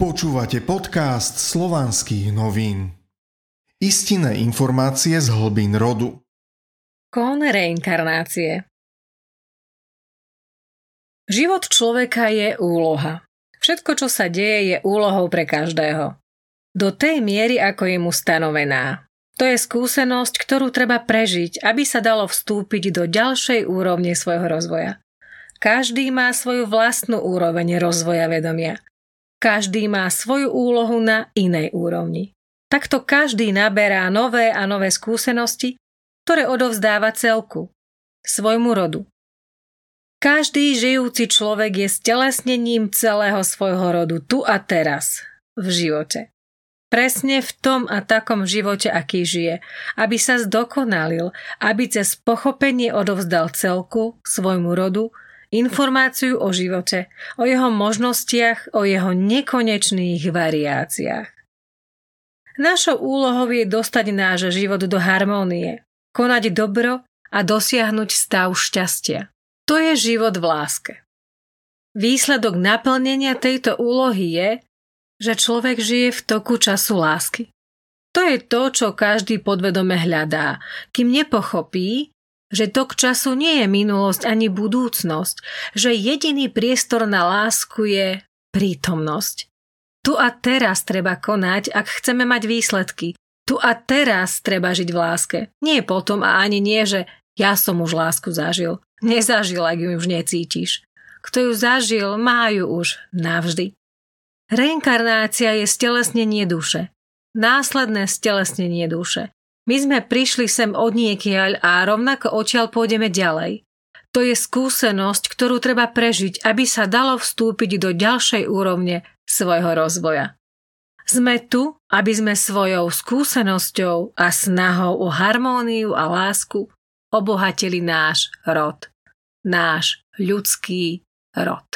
Počúvate podcast slovanských novín. Istinné informácie z hlbín rodu. Kón reinkarnácie Život človeka je úloha. Všetko, čo sa deje, je úlohou pre každého. Do tej miery, ako je mu stanovená. To je skúsenosť, ktorú treba prežiť, aby sa dalo vstúpiť do ďalšej úrovne svojho rozvoja. Každý má svoju vlastnú úroveň rozvoja vedomia – každý má svoju úlohu na inej úrovni. Takto každý naberá nové a nové skúsenosti, ktoré odovzdáva celku, svojmu rodu. Každý žijúci človek je stelesnením celého svojho rodu tu a teraz, v živote. Presne v tom a takom živote, aký žije, aby sa zdokonalil, aby cez pochopenie odovzdal celku, svojmu rodu, informáciu o živote, o jeho možnostiach, o jeho nekonečných variáciách. Našou úlohou je dostať náš život do harmónie, konať dobro a dosiahnuť stav šťastia. To je život v láske. Výsledok naplnenia tejto úlohy je, že človek žije v toku času lásky. To je to, čo každý podvedome hľadá, kým nepochopí, že tok času nie je minulosť ani budúcnosť, že jediný priestor na lásku je prítomnosť. Tu a teraz treba konať, ak chceme mať výsledky. Tu a teraz treba žiť v láske. Nie potom a ani nie, že ja som už lásku zažil. Nezažil, ak ju už necítiš. Kto ju zažil, má ju už navždy. Reinkarnácia je stelesnenie duše. Následné stelesnenie duše. My sme prišli sem od niekiaľ a rovnako odtiaľ pôjdeme ďalej. To je skúsenosť, ktorú treba prežiť, aby sa dalo vstúpiť do ďalšej úrovne svojho rozvoja. Sme tu, aby sme svojou skúsenosťou a snahou o harmóniu a lásku obohatili náš rod. Náš ľudský rod.